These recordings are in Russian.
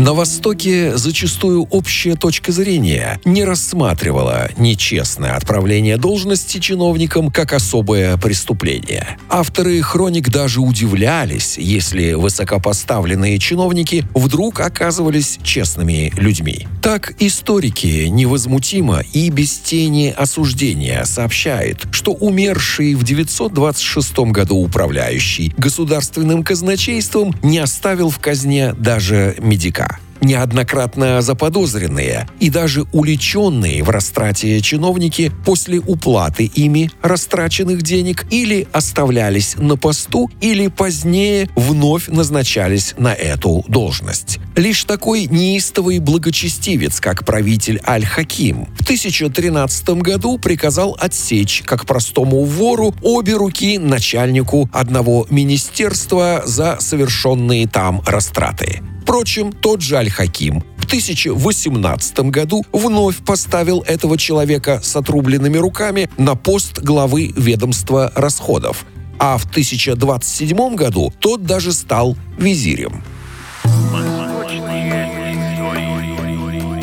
На Востоке зачастую общая точка зрения не рассматривала нечестное отправление должности чиновникам как особое преступление. Авторы хроник даже удивлялись, если высокопоставленные чиновники вдруг оказывались честными людьми. Так историки невозмутимо и без тени осуждения сообщают, что умерший в 926 году управляющий государственным казначейством не оставил в казне даже медика неоднократно заподозренные и даже уличенные в растрате чиновники после уплаты ими растраченных денег или оставлялись на посту, или позднее вновь назначались на эту должность. Лишь такой неистовый благочестивец, как правитель Аль-Хаким, в 1013 году приказал отсечь, как простому вору, обе руки начальнику одного министерства за совершенные там растраты. Впрочем, тот же Аль-Хаким в 1018 году вновь поставил этого человека с отрубленными руками на пост главы ведомства расходов, а в 1027 году тот даже стал визирем.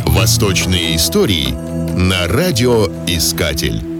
Восточные истории на радиоискатель.